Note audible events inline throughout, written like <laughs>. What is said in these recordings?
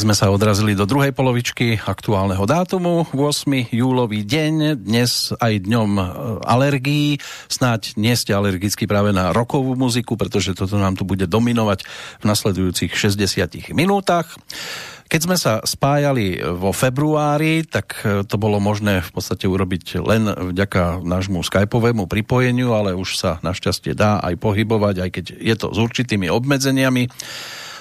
Tak sme sa odrazili do druhej polovičky aktuálneho dátumu, 8. júlový deň, dnes aj dňom e, alergií. Snáď nie ste alergickí práve na rokovú muziku, pretože toto nám tu bude dominovať v nasledujúcich 60 minútach. Keď sme sa spájali vo februári, tak e, to bolo možné v podstate urobiť len vďaka nášmu skypovému pripojeniu, ale už sa našťastie dá aj pohybovať, aj keď je to s určitými obmedzeniami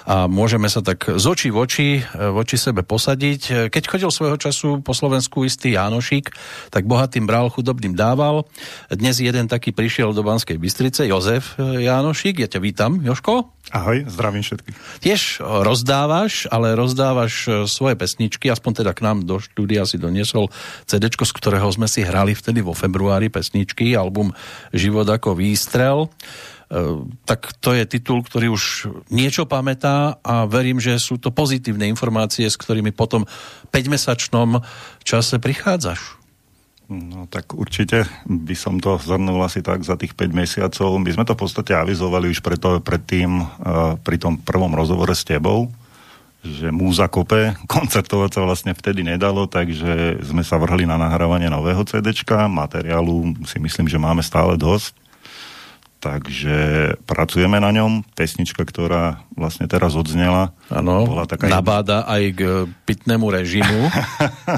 a môžeme sa tak z očí v oči, e, voči sebe posadiť. Keď chodil svojho času po Slovensku istý Jánošík, tak bohatým bral, chudobným dával. Dnes jeden taký prišiel do Banskej Bystrice, Jozef e, Jánošík. Ja ťa vítam, Joško. Ahoj, zdravím všetkých. Tiež rozdávaš, ale rozdávaš e, svoje pesničky, aspoň teda k nám do štúdia si doniesol CD, z ktorého sme si hrali vtedy vo februári pesničky, album Život ako výstrel. Ehm, tak to je titul, ktorý už niečo pamätá a verím, že sú to pozitívne informácie, s ktorými potom 5-mesačnom čase prichádzaš. No tak určite by som to zhrnul asi tak za tých 5 mesiacov. My sme to v podstate avizovali už preto, predtým uh, pri tom prvom rozhovore s tebou, že múza kope, <laughs> koncertovať sa vlastne vtedy nedalo, takže sme sa vrhli na nahrávanie nového CDčka, materiálu si myslím, že máme stále dosť Takže pracujeme na ňom. Pesnička, ktorá vlastne teraz odznela. Áno, taká... nabáda aj k pitnému režimu.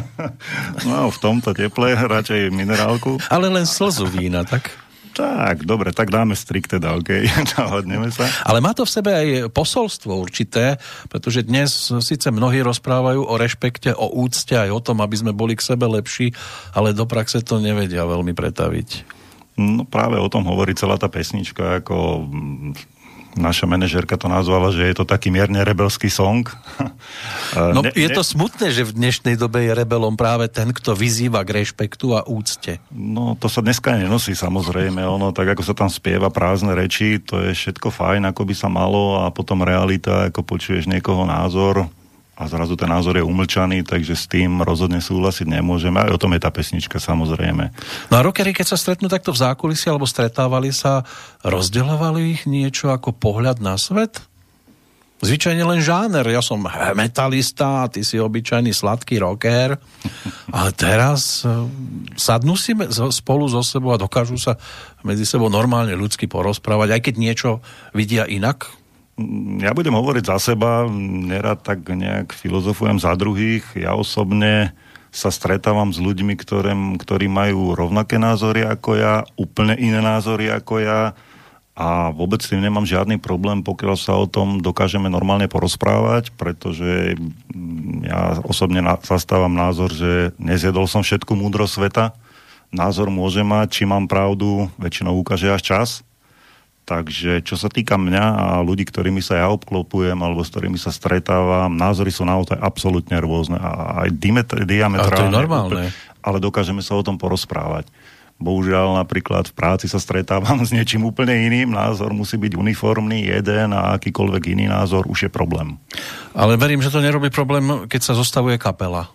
<laughs> no, v tomto teple radšej minerálku. Ale len slzu vína, tak? Tak, dobre, tak dáme strikte OK, <laughs> dohodneme sa. Ale má to v sebe aj posolstvo určité, pretože dnes síce mnohí rozprávajú o rešpekte, o úcte, aj o tom, aby sme boli k sebe lepší, ale do praxe to nevedia veľmi pretaviť. No práve o tom hovorí celá tá pesnička, ako mm, naša manažerka to nazvala, že je to taký mierne rebelský song. <laughs> No ne, je to smutné, že v dnešnej dobe je rebelom práve ten, kto vyzýva k rešpektu a úcte. No to sa dneska nenosí samozrejme, ono tak ako sa tam spieva prázdne reči, to je všetko fajn, ako by sa malo a potom realita, ako počuješ niekoho názor, a zrazu ten názor je umlčaný, takže s tým rozhodne súhlasiť nemôžeme. Aj o tom je tá pesnička samozrejme. No a rockery, keď sa stretnú takto v zákulisí alebo stretávali sa, rozdeľovali ich niečo ako pohľad na svet? Zvyčajne len žáner. Ja som metalista, ty si obyčajný sladký rocker. A teraz e, sadnú si spolu so sebou a dokážu sa medzi sebou normálne ľudsky porozprávať, aj keď niečo vidia inak ja budem hovoriť za seba, nerad tak nejak filozofujem za druhých. Ja osobne sa stretávam s ľuďmi, ktorým, ktorí majú rovnaké názory ako ja, úplne iné názory ako ja a vôbec s tým nemám žiadny problém, pokiaľ sa o tom dokážeme normálne porozprávať, pretože ja osobne zastávam názor, že nezjedol som všetku múdro sveta. Názor môže mať, či mám pravdu, väčšinou ukáže až čas Takže čo sa týka mňa a ľudí, ktorými sa ja obklopujem alebo s ktorými sa stretávam, názory sú naozaj absolútne rôzne a aj diametrálne. Ale to je normálne. Ale dokážeme sa o tom porozprávať. Bohužiaľ napríklad v práci sa stretávam s niečím úplne iným, názor musí byť uniformný, jeden a akýkoľvek iný názor už je problém. Ale verím, že to nerobí problém, keď sa zostavuje kapela.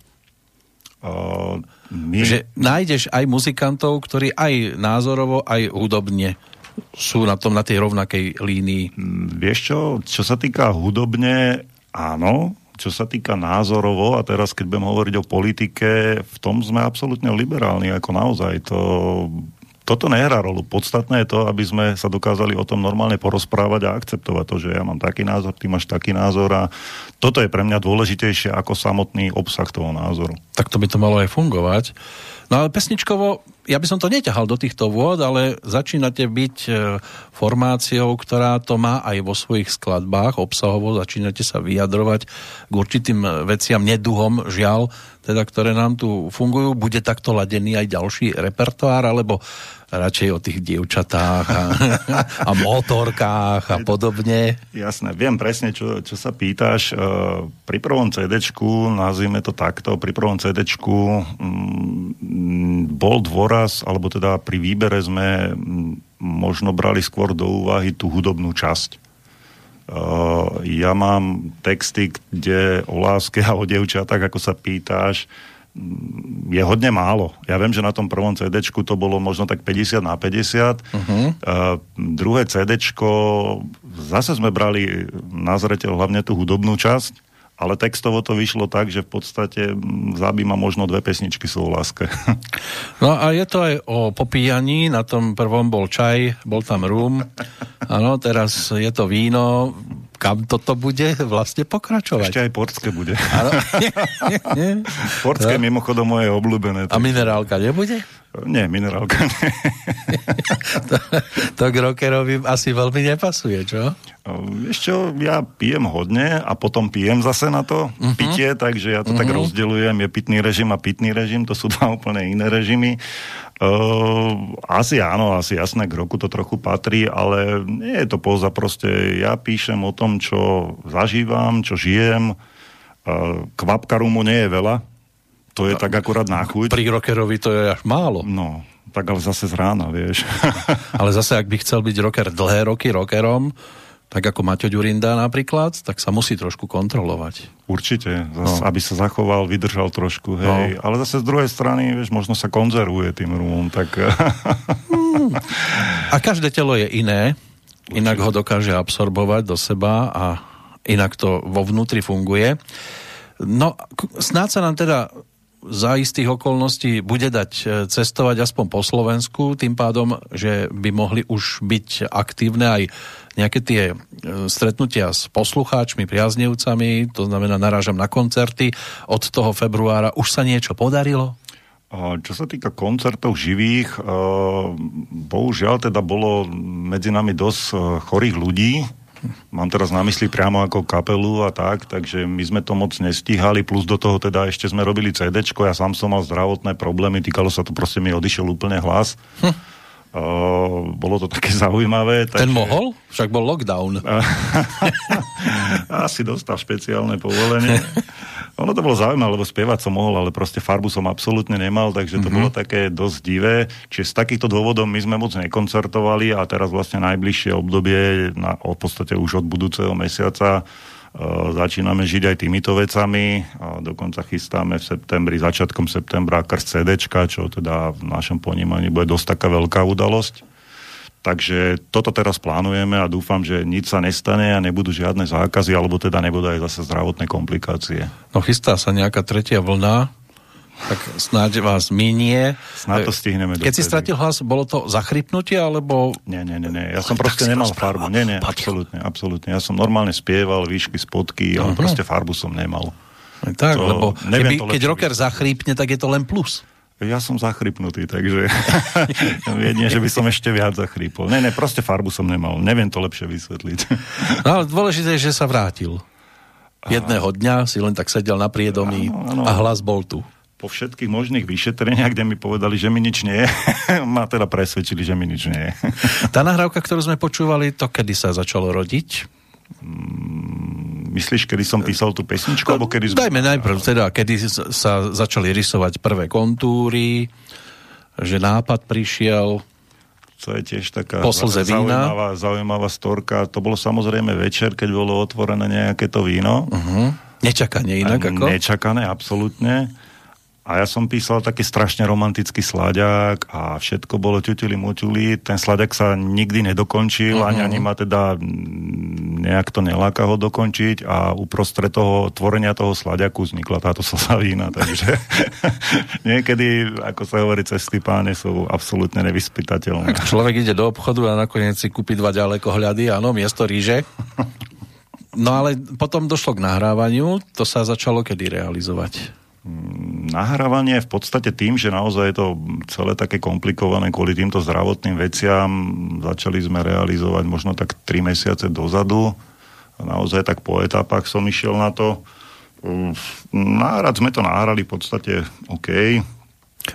Uh, my... Že nájdeš aj muzikantov, ktorí aj názorovo, aj hudobne sú na tom na tej rovnakej línii? Mm, vieš čo, čo sa týka hudobne, áno, čo sa týka názorovo, a teraz keď budem hovoriť o politike, v tom sme absolútne liberálni, ako naozaj. To, toto nehrá rolu. Podstatné je to, aby sme sa dokázali o tom normálne porozprávať a akceptovať to, že ja mám taký názor, ty máš taký názor a toto je pre mňa dôležitejšie ako samotný obsah toho názoru. Tak to by to malo aj fungovať. No ale pesničkovo ja by som to neťahal do týchto vôd, ale začínate byť e, formáciou, ktorá to má aj vo svojich skladbách obsahovo, začínate sa vyjadrovať k určitým veciam, neduhom, žiaľ, teda, ktoré nám tu fungujú. Bude takto ladený aj ďalší repertoár, alebo radšej o tých dievčatách a, a motorkách a podobne. Jasné, viem presne, čo, čo sa pýtaš. E, pri prvom CD-čku, nazvime to takto, pri prvom CD-čku mm, bol dôraz, alebo teda pri výbere sme mm, možno brali skôr do úvahy tú hudobnú časť. E, ja mám texty, kde o láske a o dievčatách, ako sa pýtaš, je hodne málo. Ja viem, že na tom prvom CD to bolo možno tak 50 na 50. Uh-huh. Uh, druhé CD zase sme brali na zreteľ hlavne tú hudobnú časť ale textovo to vyšlo tak, že v podstate zabíma možno dve pesničky sú o láske. <laughs> No a je to aj o popíjaní, na tom prvom bol čaj, bol tam rum, áno, teraz je to víno, kam toto bude vlastne pokračovať? Ešte aj portské bude. Áno. <laughs> portské no. mimochodom moje obľúbené. A minerálka nebude? Nie, minerálka nie. <laughs> to, to k rockerovi asi veľmi nepasuje, čo? Čo, ja pijem hodne a potom pijem zase na to uh-huh. pitie, takže ja to uh-huh. tak mhm. rozdeľujem. Je pitný režim a pitný režim, to sú dva úplne iné režimy. Uh, asi áno, asi jasné, k roku to trochu patrí, ale nie je to poza proste. Ja píšem o tom, čo zažívam, čo žijem. Uh, kvapka rumu nie je veľa, to je tak akurát náchuť. Pri rockerovi to je až málo. No, tak ale zase z rána, vieš. <laughs> ale zase, ak by chcel byť rocker dlhé roky rockerom, tak ako Maťo Ďurinda napríklad, tak sa musí trošku kontrolovať. Určite, zas, no. aby sa zachoval, vydržal trošku, hej. No. Ale zase z druhej strany, vieš, možno sa konzervuje tým rumom, tak... Hmm. A každé telo je iné, Určite. inak ho dokáže absorbovať do seba a inak to vo vnútri funguje. No, snáď sa nám teda za istých okolností bude dať e, cestovať aspoň po Slovensku, tým pádom, že by mohli už byť aktívne aj nejaké tie e, stretnutia s poslucháčmi, priaznevcami, to znamená narážam na koncerty od toho februára. Už sa niečo podarilo? Čo sa týka koncertov živých, e, bohužiaľ teda bolo medzi nami dosť chorých ľudí, Mám teraz na mysli priamo ako kapelu a tak, takže my sme to moc nestíhali, plus do toho teda ešte sme robili CD, ja sám som mal zdravotné problémy, týkalo sa to proste mi odišiel úplne hlas. Hm. Bolo to také <laughs> zaujímavé. Takže... Ten mohol? Však bol lockdown. <laughs> Asi dostal špeciálne povolenie. Ono to bolo zaujímavé, lebo spievať som mohol, ale proste farbu som absolútne nemal, takže to mm-hmm. bolo také dosť divé. Čiže z takýchto dôvodov my sme moc nekoncertovali a teraz vlastne najbližšie obdobie, na, v podstate už od budúceho mesiaca, začíname žiť aj týmito vecami a dokonca chystáme v septembri, začiatkom septembra krst CD, čo teda v našom ponímaní bude dosť taká veľká udalosť. Takže toto teraz plánujeme a dúfam, že nič sa nestane a nebudú žiadne zákazy, alebo teda nebudú aj zase zdravotné komplikácie. No chystá sa nejaká tretia vlna, tak snáď vás minie. Snáď to stihneme. Keď si stratil hlas, bolo to zachrypnutie, alebo... Nie, nie, nie, nie. ja som proste nemal farbu. Nie, nie, absolútne, absolútne. Ja som normálne spieval, výšky, spotky, ale uh-huh. proste farbu som nemal. Tak, to, lebo keby, keď rocker zachrípne, tak je to len plus. Ja som zachrypnutý, takže <laughs> jedine, že by som ešte viac zachrypol. Ne, ne, proste farbu som nemal. Neviem to lepšie vysvetliť. <laughs> no ale dôležité je, že sa vrátil. Jedného dňa si len tak sedel na priedomí a hlas bol tu. Po všetkých možných vyšetreniach, kde mi povedali, že mi nič nie je, <laughs> ma teda presvedčili, že mi nič nie je. <laughs> Tá nahrávka, ktorú sme počúvali, to kedy sa začalo rodiť? Mm, myslíš, kedy som písal tú pesničku? Alebo kedy... Dajme najprv teda, kedy sa začali rysovať prvé kontúry, že nápad prišiel, to je tiež taká zaujímavá, zaujímavá storka. To bolo samozrejme večer, keď bolo otvorené nejaké to víno. Uh-huh. Nečakanie inak ako? Nečakané, absolútne. A ja som písal taký strašne romantický slaďák a všetko bolo ťutili muťuli. Ten slaďák sa nikdy nedokončil, uh-huh. ani, ani ma teda nejak to neláka ho dokončiť a uprostred toho tvorenia toho slaďaku vznikla táto slavína. Takže <laughs> niekedy, ako sa hovorí, cesty páne sú absolútne nevyspytateľné. Človek ide do obchodu a nakoniec si kúpi dva ďalekohľady, áno, miesto ríže. <laughs> No ale potom došlo k nahrávaniu, to sa začalo kedy realizovať? Nahrávanie v podstate tým, že naozaj je to celé také komplikované kvôli týmto zdravotným veciam, začali sme realizovať možno tak 3 mesiace dozadu. Naozaj tak po etapách som išiel na to. Náhrad sme to nahrali v podstate OK.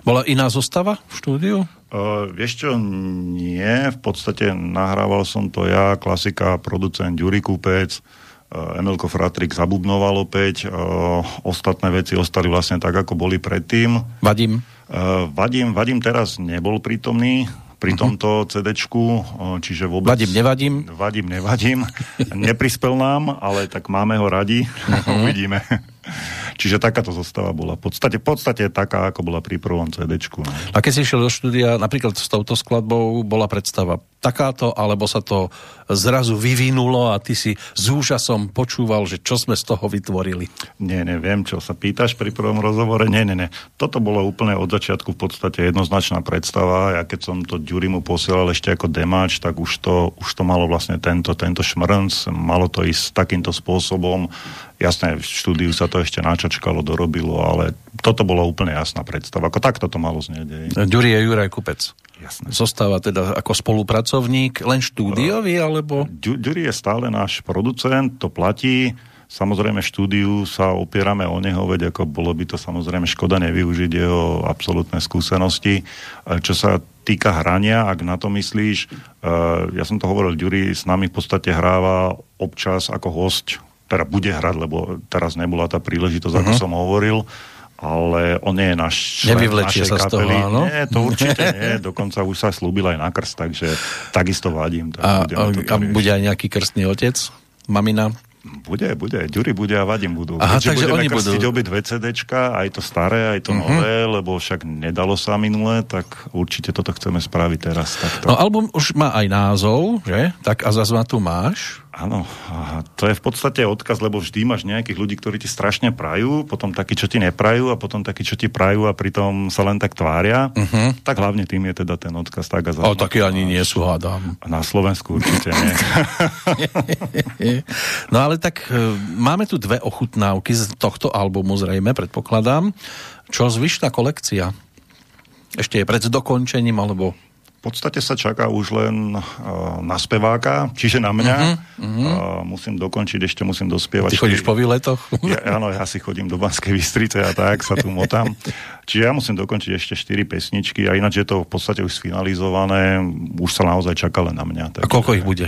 Bola iná zostava v štúdiu? Uh, vieš čo, nie. V podstate nahrával som to ja, klasika, producent Ďuri Kúpec, Eh, Emilko Fratrik zabubnoval opäť, uh, ostatné veci ostali vlastne tak, ako boli predtým. Vadím? Uh, Vadim, Vadim teraz nebol prítomný pri uh-huh. tomto uh, čiže vôbec... Vadím, nevadím? Vadím, nevadím. <laughs> Neprispel nám, ale tak máme ho radi. Uh-huh. <laughs> Uvidíme. Čiže takáto zostava bola. V podstate, v podstate taká, ako bola pri prvom CD-čku. No. A keď si išiel do štúdia, napríklad s touto skladbou, bola predstava takáto, alebo sa to zrazu vyvinulo a ty si s úžasom počúval, že čo sme z toho vytvorili? Nie, neviem, čo sa pýtaš pri prvom rozhovore. Nie, nie, nie. Toto bolo úplne od začiatku v podstate jednoznačná predstava. Ja keď som to Ďurimu posielal ešte ako demáč, tak už to, už to malo vlastne tento, tento šmrnc, malo to ísť takýmto spôsobom. Jasné, v štúdiu sa to ešte načačkalo, dorobilo, ale toto bolo úplne jasná predstava. Ako takto to malo znieť. Ďuri je Juraj Kupec. Jasné. Zostáva teda ako spolupracovník, len štúdiový, alebo? Ďuri je stále náš producent, to platí. Samozrejme v štúdiu sa opierame o neho, veď ako bolo by to samozrejme škoda nevyužiť jeho absolútne skúsenosti. Čo sa týka hrania, ak na to myslíš, ja som to hovoril, Ďuri s nami v podstate hráva občas ako host, teda bude hrať, lebo teraz nebola tá príležitosť, uh-huh. ako mhm. som hovoril ale on nie je náš člen našej sa kapely. Z toho, áno? Nie, to určite <laughs> nie. Dokonca už sa slúbil aj na krst, takže takisto vadím. Tak a, a, a bude aj nejaký krstný otec? Mamina? Bude, bude. Ďuri bude a Vadim budú. Aha, takže budeme oni krstiť budú... obi dve CDčka, aj to staré, aj to uh-huh. nové, lebo však nedalo sa minule, tak určite toto chceme spraviť teraz. Takto. No album už má aj názov, že? Tak a zazva tu máš. Áno, to je v podstate odkaz, lebo vždy máš nejakých ľudí, ktorí ti strašne prajú, potom takí, čo ti neprajú a potom takí, čo ti prajú a pritom sa len tak tvária. Uh-huh. Tak hlavne tým je teda ten odkaz tak a O, takí ani nie sú, hádam. Na Slovensku určite nie. <laughs> no ale tak e, máme tu dve ochutnávky z tohto albumu zrejme, predpokladám. Čo zvyšná kolekcia? Ešte je pred dokončením, alebo podstate sa čaká už len uh, na speváka, čiže na mňa. Uh-huh, uh-huh. Uh, musím dokončiť, ešte musím dospievať. Ty chodíš po výletoch? ja, áno, ja si chodím do Banskej Bystrice a tak sa tu motám. Čiže ja musím dokončiť ešte 4 pesničky a ináč je to v podstate už sfinalizované. Už sa naozaj čaká len na mňa. Takže, a koľko ich bude?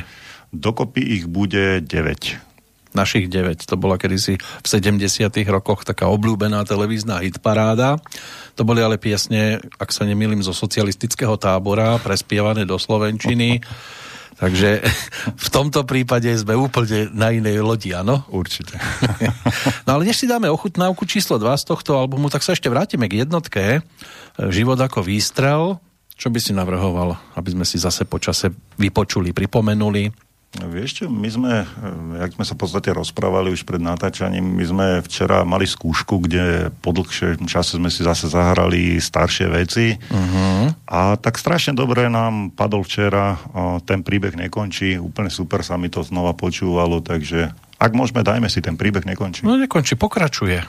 Dokopy ich bude 9 našich 9. To bola kedysi v 70 rokoch taká obľúbená televízna hitparáda. To boli ale piesne, ak sa nemýlim, zo socialistického tábora, prespievané do Slovenčiny. <laughs> Takže v tomto prípade sme úplne na inej lodi, áno? Určite. <laughs> No ale než si dáme ochutnávku číslo 2 z tohto albumu, tak sa ešte vrátime k jednotke. Život ako výstrel. Čo by si navrhoval, aby sme si zase počase vypočuli, pripomenuli? Vieš čo, my sme, eh, jak sme sa v podstate rozprávali už pred natáčaním, my sme včera mali skúšku, kde po dlhšie čase sme si zase zahrali staršie veci uh-huh. a tak strašne dobre nám padol včera, ten príbeh nekončí, úplne super sa mi to znova počúvalo, takže ak môžeme, dajme si ten príbeh nekončí. No nekončí, pokračuje.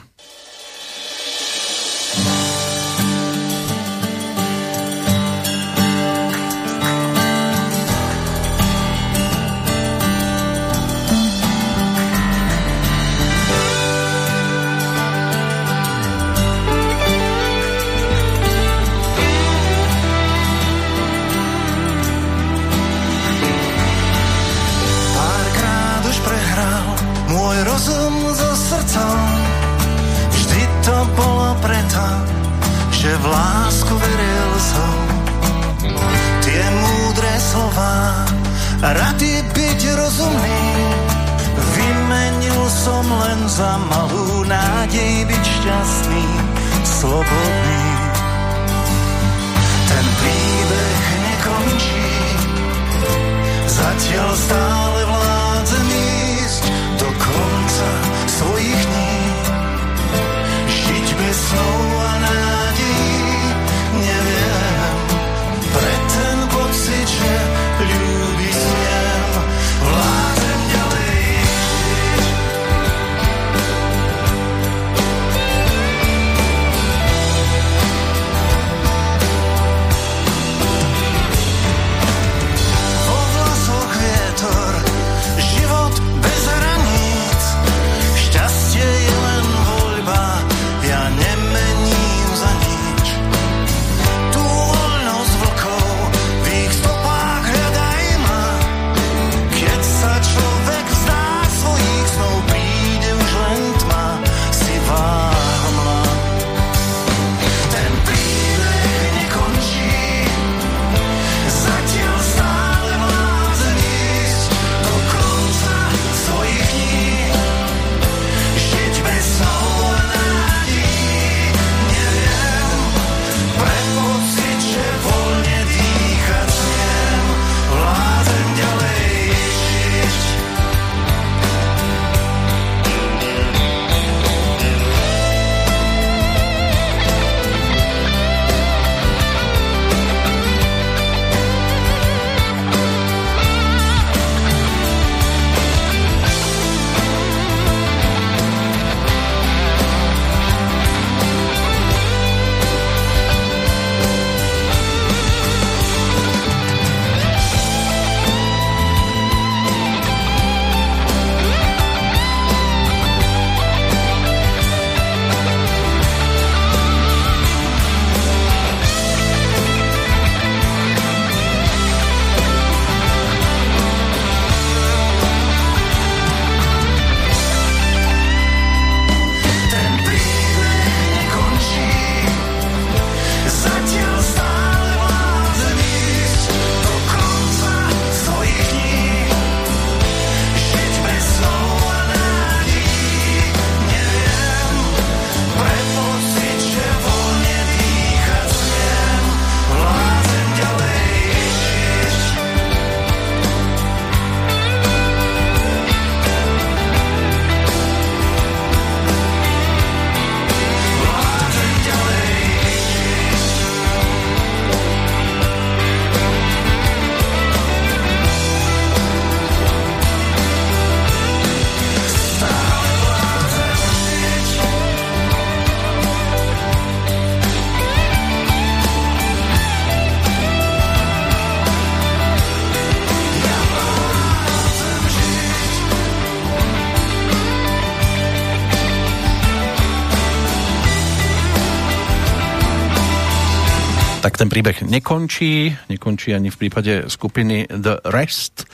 Tak ten príbeh nekončí, nekončí ani v prípade skupiny The Rest.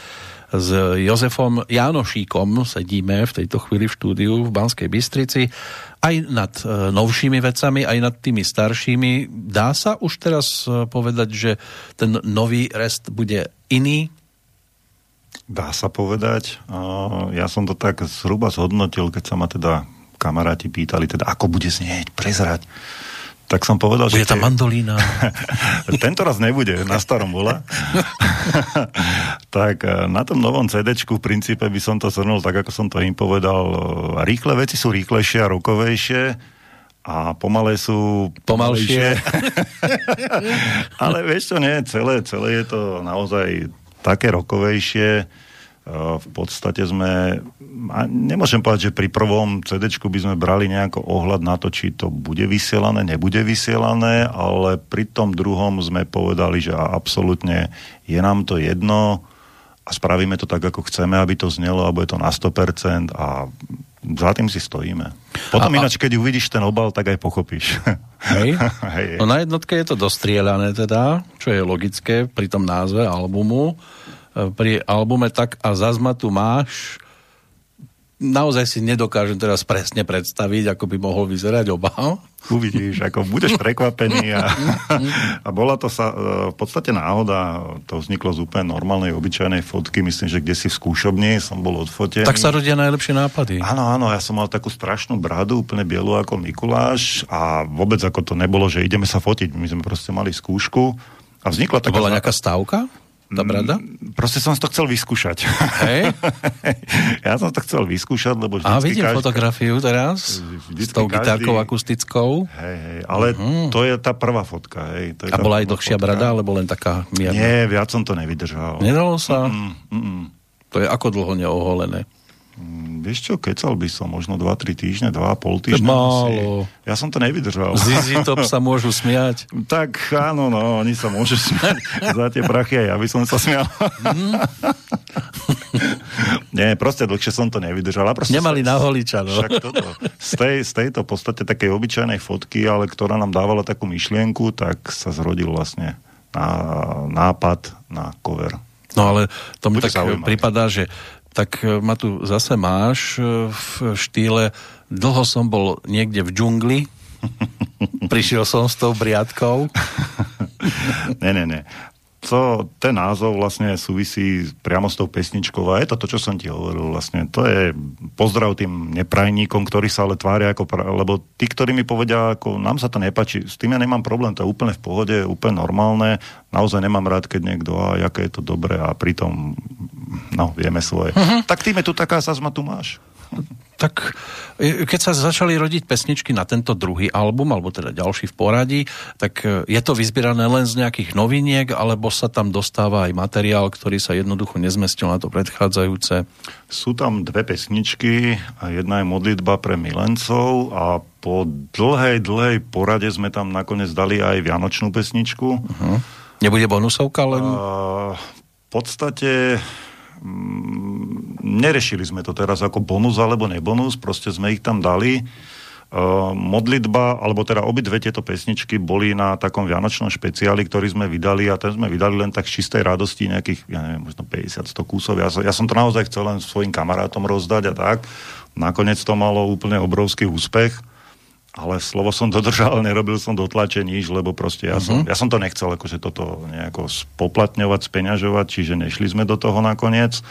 S Jozefom Jánošíkom sedíme v tejto chvíli v štúdiu v Banskej Bystrici aj nad e, novšími vecami, aj nad tými staršími. Dá sa už teraz e, povedať, že ten nový rest bude iný? Dá sa povedať. Ja som to tak zhruba zhodnotil, keď sa ma teda kamaráti pýtali, teda ako bude znieť, prezrať. Tak som povedal, bude že... Bude tam mandolína. <laughs> Tento raz nebude, na starom bola. <laughs> tak e, na tom novom CD v princípe by som to zhrnul tak, ako som to im povedal. E, rýchle veci sú rýchlejšie a rokovejšie a pomalé sú pomalšie. <laughs> Ale vieš čo, nie, celé, celé je to naozaj také rokovejšie v podstate sme, nemôžem povedať, že pri prvom CD by sme brali nejako ohľad na to, či to bude vysielané, nebude vysielané, ale pri tom druhom sme povedali, že absolútne je nám to jedno a spravíme to tak, ako chceme, aby to znelo, alebo je to na 100% a za tým si stojíme. Potom a, ináč, keď uvidíš ten obal, tak aj pochopíš. <laughs> Hej, hej. No na jednotke je to dostrielané teda, čo je logické pri tom názve albumu pri albume Tak a zazma tu máš naozaj si nedokážem teraz presne predstaviť, ako by mohol vyzerať obal. Uvidíš, ako budeš prekvapený a, <laughs> a bola to sa, e, v podstate náhoda, to vzniklo z úplne normálnej, obyčajnej fotky, myslím, že kde si v skúšobni som bol odfotený. Tak sa rodia najlepšie nápady. Áno, áno, ja som mal takú strašnú bradu, úplne bielu ako Mikuláš a vôbec ako to nebolo, že ideme sa fotiť, my sme proste mali skúšku a vznikla to taká... bola nejaká stávka? Tá brada? Mm, proste som to chcel vyskúšať. Hej? <laughs> ja som to chcel vyskúšať, lebo vždycky... A vidím každý, fotografiu teraz s tou gitarkou akustickou. Hej, hej, ale uh-huh. to je tá prvá fotka. Hej, to je A bola aj dlhšia fotka. brada, alebo len taká mierna? Nie, viac som to nevydržal. Nedalo sa? Mm-mm, mm-mm. To je ako dlho neoholené? Mm, vieš čo, kecal by som možno 2-3 týždne, 2,5 týždne. Málo. Asi. Ja som to nevydržal. Zizi Top sa môžu smiať. <laughs> tak áno, no, oni sa môžu smiať <laughs> za tie prachy aj ja by som sa smial. Mm. <laughs> Nie, proste dlhšie som to nevydržal. A Nemali sa, na holiča, no. Však toto. Z, tej, z tejto podstate takej obyčajnej fotky, ale ktorá nám dávala takú myšlienku, tak sa zrodil vlastne na, nápad na cover. No ale to mi tak zaujímavé. prípada, že tak e, ma tu zase máš e, v štýle dlho som bol niekde v džungli, <laughs> prišiel som s tou briadkou. ne, ne, ne to, ten názov vlastne súvisí priamo s tou pesničkou a je to to, čo som ti hovoril vlastne. To je pozdrav tým neprajníkom, ktorí sa ale tvária ako... Pra... Lebo tí, ktorí mi povedia, ako nám sa to nepačí, s tým ja nemám problém, to je úplne v pohode, úplne normálne. Naozaj nemám rád, keď niekto, a aké je to dobré a pritom, no, vieme svoje. Uh-huh. Tak tým je tu taká sazma, tu máš <laughs> tak e, keď sa začali rodiť pesničky na tento druhý album, alebo teda ďalší v poradí, tak e, je to vyzbierané len z nejakých noviniek, alebo sa tam dostáva aj materiál, ktorý sa jednoducho nezmestil na to predchádzajúce? Sú tam dve pesničky, jedna je modlitba pre milencov a po dlhej, dlhej porade sme tam nakoniec dali aj vianočnú pesničku. Uh-huh. Nebude bonusovka len? Uh, v podstate nerešili sme to teraz ako bonus alebo nebonus, proste sme ich tam dali. Uh, modlitba, alebo teda obidve tieto pesničky boli na takom vianočnom špeciáli, ktorý sme vydali a ten sme vydali len tak z čistej radosti nejakých, ja neviem, možno 50-100 kusov. Ja, ja som to naozaj chcel len svojim kamarátom rozdať a tak. Nakoniec to malo úplne obrovský úspech ale slovo som dodržal, <laughs> nerobil som dotlače nič, lebo proste ja, som, mhm. ja som to nechcel akože toto nejako spoplatňovať, speňažovať, čiže nešli sme do toho nakoniec.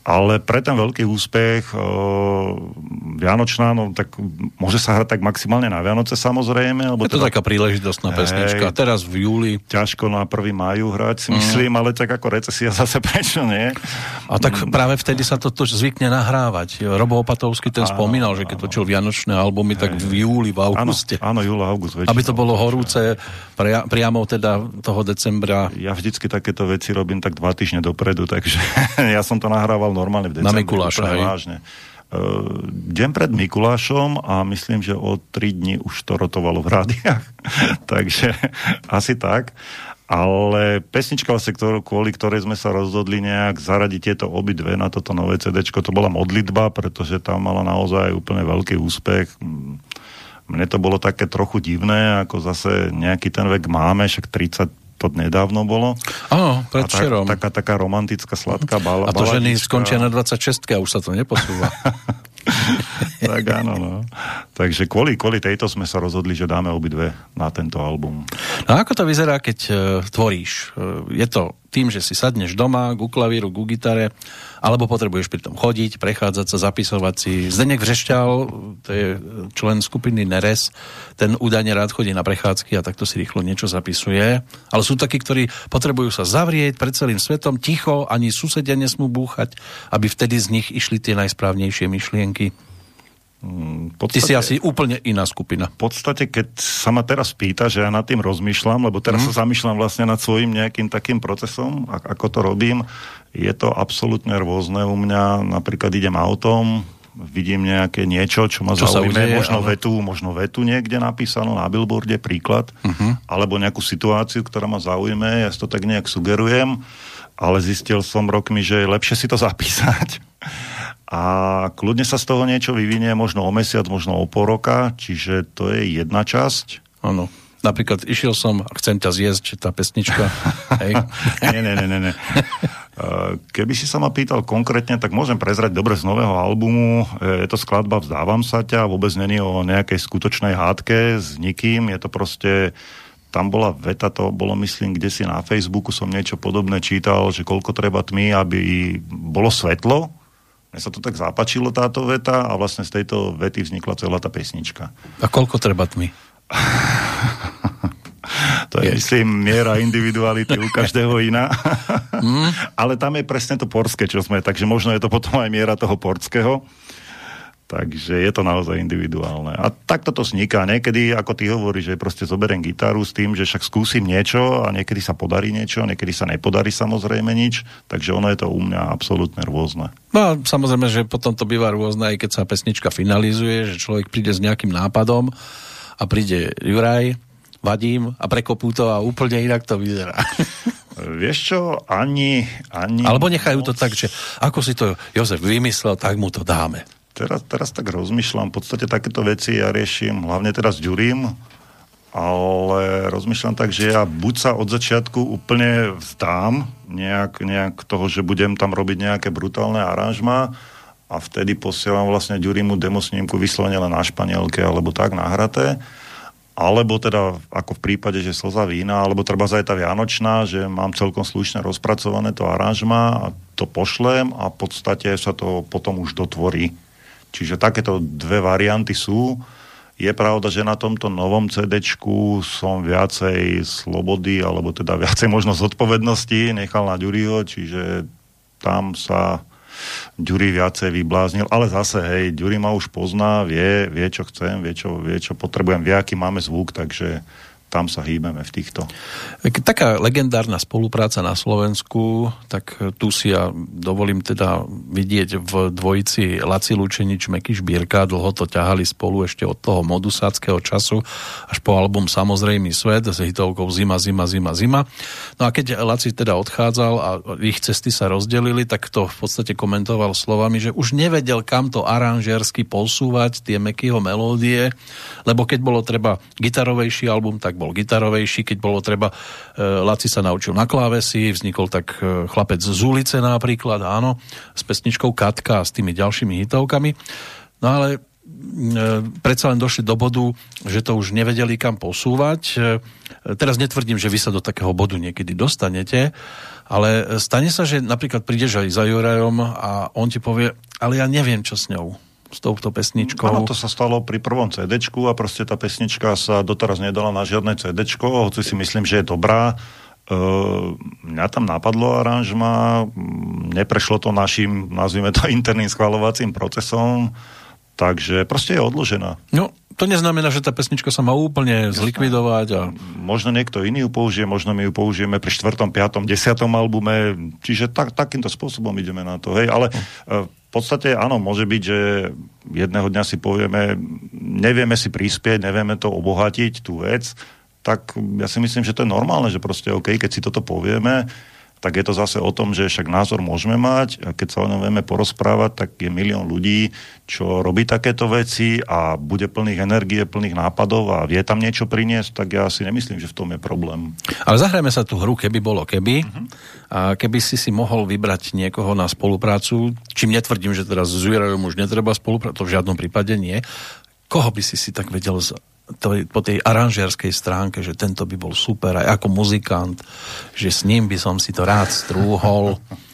Ale pre ten veľký úspech uh, Vianočná, no tak môže sa hrať tak maximálne na Vianoce samozrejme. Lebo je to teda, taká príležitostná pesnička. Hej, teraz v júli. Ťažko na 1. máju hrať si mm. myslím, ale tak ako recesia <laughs> zase prečo nie. A tak mm. práve vtedy sa to zvykne nahrávať. Robo Opatovský ten áno, spomínal, že keď áno. točil Vianočné albumy, hej, tak v júli, v auguste. Áno, áno júl, august. Väčšinou. Aby to bolo horúce pria, priamo teda toho decembra. Ja vždycky takéto veci robím tak dva týždne dopredu, takže <laughs> ja som to nahrával normálne v decembri. Na Mikuláša, vážne. Uh, deň pred Mikulášom a myslím, že o tri dní už to rotovalo v rádiách. <laughs> Takže asi tak. Ale pesnička, vlastne, kvôli ktorej sme sa rozhodli nejak zaradiť tieto obidve na toto nové CD, to bola modlitba, pretože tam mala naozaj úplne veľký úspech. mne to bolo také trochu divné, ako zase nejaký ten vek máme, však 30 to nedávno bolo. Áno, predvčerom. Tak, taká, taká romantická, sladká bala. A to ženy skončia na 26 a už sa to neposúva. <laughs> tak áno, no. Takže kvôli, kvôli tejto sme sa rozhodli, že dáme obidve na tento album. No ako to vyzerá, keď uh, tvoríš? Uh, je to tým, že si sadneš doma ku klavíru, ku gitare, alebo potrebuješ pri tom chodiť, prechádzať sa, zapisovať si. Zdenek Vřešťal, to je člen skupiny Neres, ten údajne rád chodí na prechádzky a takto si rýchlo niečo zapisuje. Ale sú takí, ktorí potrebujú sa zavrieť pred celým svetom, ticho, ani susedia nesmú búchať, aby vtedy z nich išli tie najsprávnejšie myšlienky. Mm, podstate, Ty si asi úplne iná skupina. V podstate, keď sa ma teraz pýta, že ja nad tým rozmýšľam, lebo teraz mm. sa zamýšľam vlastne nad svojím nejakým takým procesom, ako to robím, je to absolútne rôzne u mňa. Napríklad idem autom, vidím nejaké niečo, čo ma čo zaujíma, možno, ale... vetu, možno vetu niekde napísanú na billboarde, príklad, uh-huh. alebo nejakú situáciu, ktorá ma zaujíme, ja si to tak nejak sugerujem, ale zistil som rokmi, že je lepšie si to zapísať a kľudne sa z toho niečo vyvinie, možno o mesiac, možno o pol roka, čiže to je jedna časť. Áno. Napríklad išiel som a chcem ťa zjesť, tá pesnička. <laughs> Hej. nie, nie, nie, nie. Keby si sa ma pýtal konkrétne, tak môžem prezrať dobre z nového albumu. Je to skladba Vzdávam sa ťa, vôbec není o nejakej skutočnej hádke s nikým. Je to proste tam bola veta, to bolo myslím, kde si na Facebooku som niečo podobné čítal, že koľko treba tmy, aby bolo svetlo, mne sa to tak zápačilo táto veta a vlastne z tejto vety vznikla celá tá pesnička. A koľko treba tmy? <laughs> to je, je, myslím, miera individuality u každého iná. mm. <laughs> Ale tam je presne to porské, čo sme, takže možno je to potom aj miera toho porského. Takže je to naozaj individuálne. A takto to sniká. Niekedy, ako ty hovoríš, že proste zoberiem gitaru s tým, že však skúsim niečo a niekedy sa podarí niečo, niekedy sa nepodarí samozrejme nič. Takže ono je to u mňa absolútne rôzne. No a samozrejme, že potom to býva rôzne, aj keď sa pesnička finalizuje, že človek príde s nejakým nápadom a príde Juraj, vadím a prekopú to a úplne inak to vyzerá. <laughs> Vieš čo, ani... ani Alebo nechajú moc... to tak, že ako si to Jozef vymyslel, tak mu to dáme teraz, teraz tak rozmýšľam, v podstate takéto veci ja riešim, hlavne teraz ďurím, ale rozmýšľam tak, že ja buď sa od začiatku úplne vzdám nejak, nejak toho, že budem tam robiť nejaké brutálne aranžma a vtedy posielam vlastne Ďurimu demosnímku vyslovene len na španielke alebo tak nahraté, alebo teda ako v prípade, že slza vína, alebo treba aj tá Vianočná, že mám celkom slušne rozpracované to aranžma a to pošlem a v podstate sa to potom už dotvorí Čiže takéto dve varianty sú. Je pravda, že na tomto novom CD som viacej slobody, alebo teda viacej možnosť zodpovednosti nechal na Ďuriho, čiže tam sa Ďuri viacej vybláznil, ale zase, hej, Ďuri ma už pozná, vie, vie, čo chcem, vie, čo, vie, čo potrebujem, vie, aký máme zvuk, takže tam sa hýbeme v týchto. Taká legendárna spolupráca na Slovensku, tak tu si ja dovolím teda vidieť v dvojici Laci Lučenič, Meky Šbírka, dlho to ťahali spolu ešte od toho modusáckého času až po album Samozrejmý svet s hitovkou Zima, zima, zima, zima. No a keď Laci teda odchádzal a ich cesty sa rozdelili, tak to v podstate komentoval slovami, že už nevedel, kam to aranžersky posúvať, tie Mekyho melódie, lebo keď bolo treba gitarovejší album, tak bol gitarovejší, keď bolo treba, e, Laci sa naučil na klávesi, vznikol tak e, chlapec z ulice napríklad, áno, s pesničkou Katka a s tými ďalšími hitovkami. No ale e, predsa len došli do bodu, že to už nevedeli kam posúvať. Teraz netvrdím, že vy sa do takého bodu niekedy dostanete, ale stane sa, že napríklad prídeš aj za Jurajom a on ti povie, ale ja neviem, čo s ňou s touto pesničkou. Áno, to sa stalo pri prvom CD a proste tá pesnička sa doteraz nedala na žiadne CD, hoci si myslím, že je dobrá. Uh, mňa tam napadlo aranžma, neprešlo to našim, nazvime to <laughs> interným schvalovacím procesom, takže proste je odložená. No, to neznamená, že tá pesnička sa má úplne zlikvidovať. A... Možno niekto iný ju použije, možno my ju použijeme pri 4., 5., 10. albume, čiže tak, takýmto spôsobom ideme na to. Hej, ale uh, v podstate áno, môže byť, že jedného dňa si povieme, nevieme si prispieť, nevieme to obohatiť, tú vec, tak ja si myslím, že to je normálne, že proste OK, keď si toto povieme, tak je to zase o tom, že však názor môžeme mať a keď sa o ňom vieme porozprávať, tak je milión ľudí, čo robí takéto veci a bude plných energie, plných nápadov a vie tam niečo priniesť, tak ja si nemyslím, že v tom je problém. Ale zahrajme sa tú hru, keby bolo keby. Uh-huh. A keby si si mohol vybrať niekoho na spoluprácu, čím netvrdím, že teraz s Jurajom už netreba spolupracovať, to v žiadnom prípade nie, koho by si si tak vedel to, po tej aranžerskej stránke, že tento by bol super aj ako muzikant, že s ním by som si to rád strúhol. <laughs>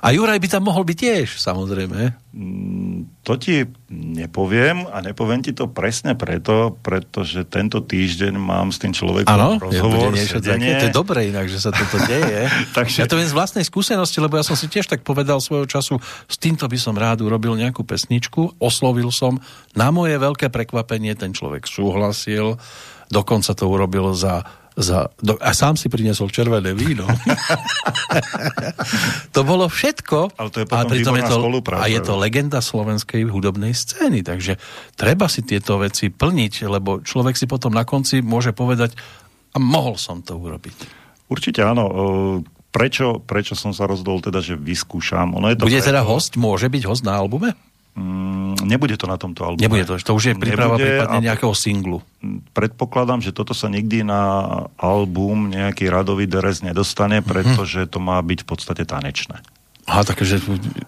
A Juraj by tam mohol byť tiež, samozrejme. Mm, to ti nepoviem a nepoviem ti to presne preto, pretože tento týždeň mám s tým človekom ano, rozhovor. Také, to je dobré inak, že sa toto deje. <laughs> Takže... Ja to viem z vlastnej skúsenosti, lebo ja som si tiež tak povedal svojho času, s týmto by som rád urobil nejakú pesničku, oslovil som, na moje veľké prekvapenie ten človek súhlasil, dokonca to urobil za za, do, a sám si priniesol červené víno. <laughs> to bolo všetko. Ale to je a je to, A je to legenda slovenskej hudobnej scény, takže treba si tieto veci plniť, lebo človek si potom na konci môže povedať, a mohol som to urobiť. Určite áno. Prečo, prečo som sa rozhodol teda, že vyskúšam? Ono je to Bude preto... teda host, môže byť host na albume? Mm, nebude to na tomto albume. Nebude to, to už je príprava nebude, prípadne nejakého singlu. Predpokladám, že toto sa nikdy na album nejaký radový deres nedostane, mhm. pretože to má byť v podstate tanečné. Aha, takže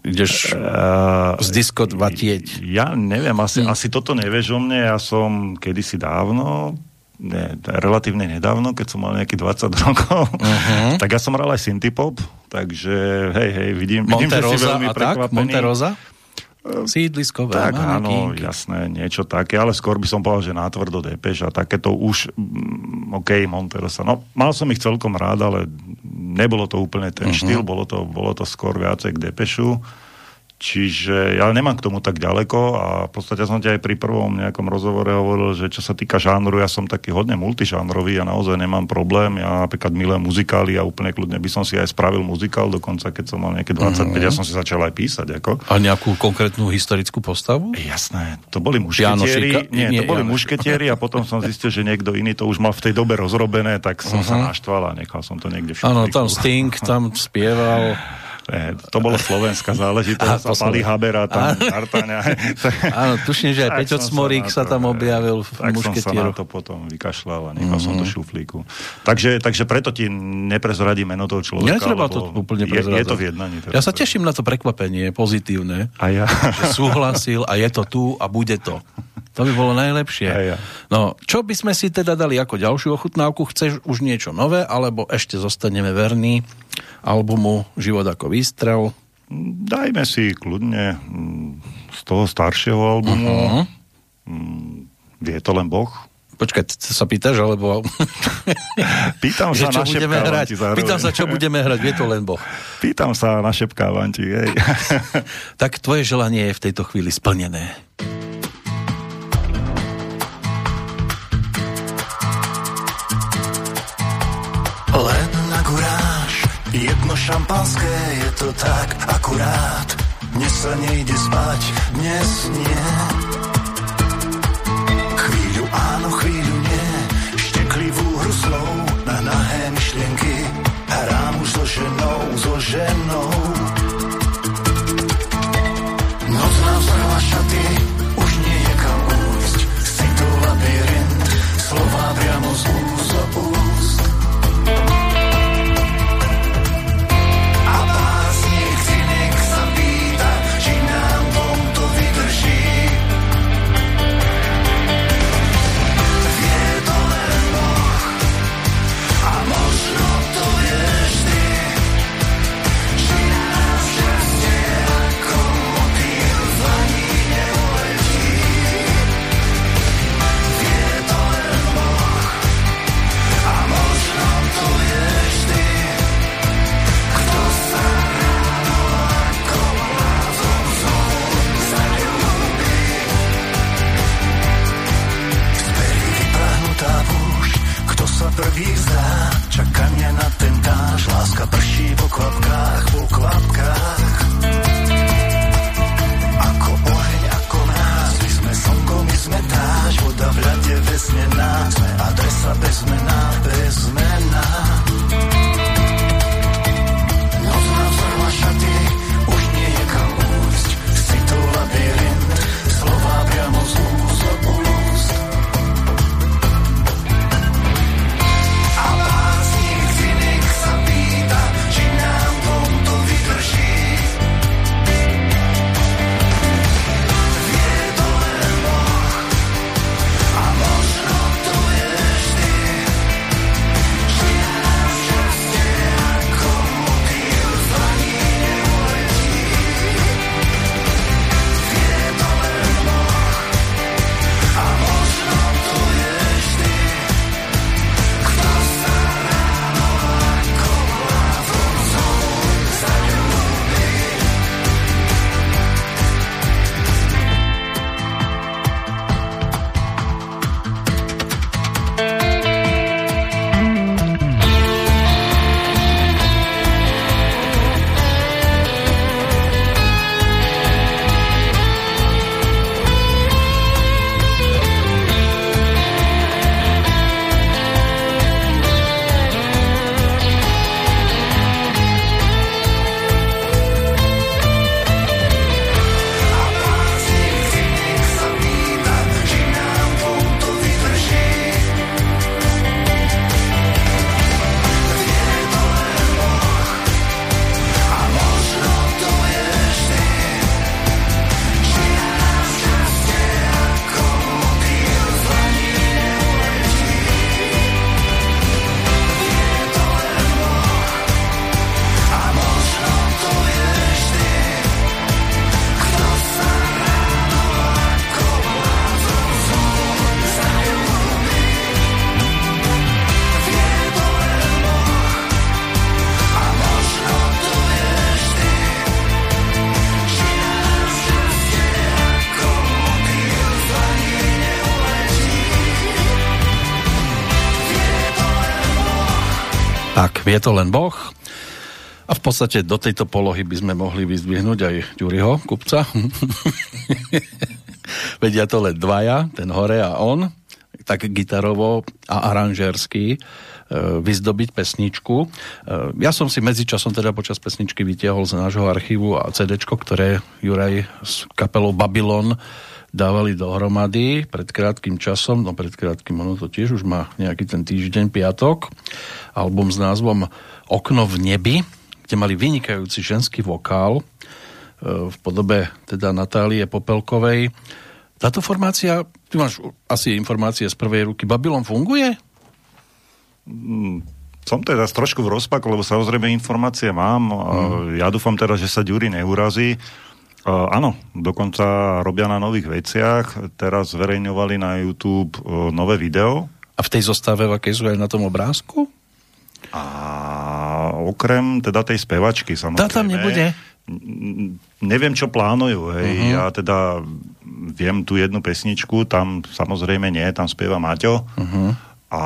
ideš uh, z disko vatieť. Ja neviem, asi, hmm. asi toto nevieš o mne. Ja som kedysi dávno, ne, relatívne nedávno, keď som mal nejaký 20 rokov, uh-huh. <laughs> tak ja som hral aj synthpop, takže hej, hej, vidím, vidím že si veľmi prekvapený. Tak? Monterosa? Sídliskové. Tak áno, jasné, niečo také, ale skôr by som povedal, že nátvrdo Depeš a takéto už, mm, OK, Monterosa. No, mal som ich celkom rád, ale nebolo to úplne ten uh-huh. štýl, bolo to, bolo to skôr viacej k Depešu. Čiže ja nemám k tomu tak ďaleko a v podstate som ti aj pri prvom nejakom rozhovore hovoril, že čo sa týka žánru, ja som taký hodne multižánrový a naozaj nemám problém. Ja napríklad milujem muzikály a úplne kľudne by som si aj spravil muzikál, dokonca keď som mal nejaké 25, mm-hmm. ja som si začal aj písať. Ako. A nejakú konkrétnu historickú postavu? Jasné, to boli mušketieri. Nie, nie, to boli mušketieri a potom som zistil, že niekto iný to už mal v tej dobe rozrobené, tak som uh-huh. sa mhm. naštval a nechal som to niekde v Áno, tam Sting tam spieval. <laughs> Ne, to bolo slovenská záležitosť a, a Pali Habera tam Tartáňa. <laughs> Áno, tuším, že aj Peťo Smorík sa, tam objavil v Tak som sa na to potom vykašľal a nechal mm-hmm. som to mhm. šuflíku. Takže, takže preto ti neprezradí meno toho človeka. Netreba to úplne prezradzať. Je, je to v jednaní. Ja sa teším na to prekvapenie, pozitívne. A ja. Že súhlasil a je to tu a bude to. To by bolo najlepšie. A ja. No, čo by sme si teda dali ako ďalšiu ochutnávku? Chceš už niečo nové, alebo ešte zostaneme verní albumu Život ako výstrel? Dajme si kľudne mm, z toho staršieho albumu uh-huh. Vie to len Boh. Počkaj, sa pýtaš, alebo... Pýtam <laughs> sa čo budeme hrať. Pýtam sa, čo <laughs> budeme hrať, vie to len Boh. Pýtam sa, našepkávam ti, hej. <laughs> tak tvoje želanie je v tejto chvíli splnené. Šampanské, je to tak akurát. Dnes sa nejde spať, dnes nie. hvízda Čaká mňa na ten dáš, Láska prší po kvapkách, po kvapkách. Ako oheň, ako nás My sme slnko, my sme dáž Voda v ľade vesnená Sme adresa bez mena, bez mena. Vie to len Boh. A v podstate do tejto polohy by sme mohli vyzdvihnúť aj Ďuriho, kupca. <laughs> Vedia to len dvaja, ten hore a on, tak gitarovo a aranžersky e, vyzdobiť pesničku. E, ja som si medzičasom teda počas pesničky vytiahol z nášho archívu a CD, ktoré Juraj s kapelou Babylon dávali dohromady pred krátkým časom, no pred krátkým, ono to tiež už má nejaký ten týždeň, piatok, album s názvom Okno v nebi, kde mali vynikajúci ženský vokál e, v podobe teda Natálie Popelkovej. Táto formácia, ty máš asi informácie z prvej ruky, Babylon funguje? Mm, som teda trošku v rozpaku, lebo samozrejme informácie mám. Mm. Ja dúfam teda, že sa Ďuri neurazí. Uh, áno, dokonca robia na nových veciach. Teraz zverejňovali na YouTube uh, nové video. A v tej zostave, v akej sú aj na tom obrázku? A okrem teda tej spevačky, samozrejme. Tá tam nebude? Neviem, čo plánujú. Hej. Uh-huh. Ja teda viem tú jednu pesničku, tam samozrejme nie, tam spieva Maťo. Uh-huh. A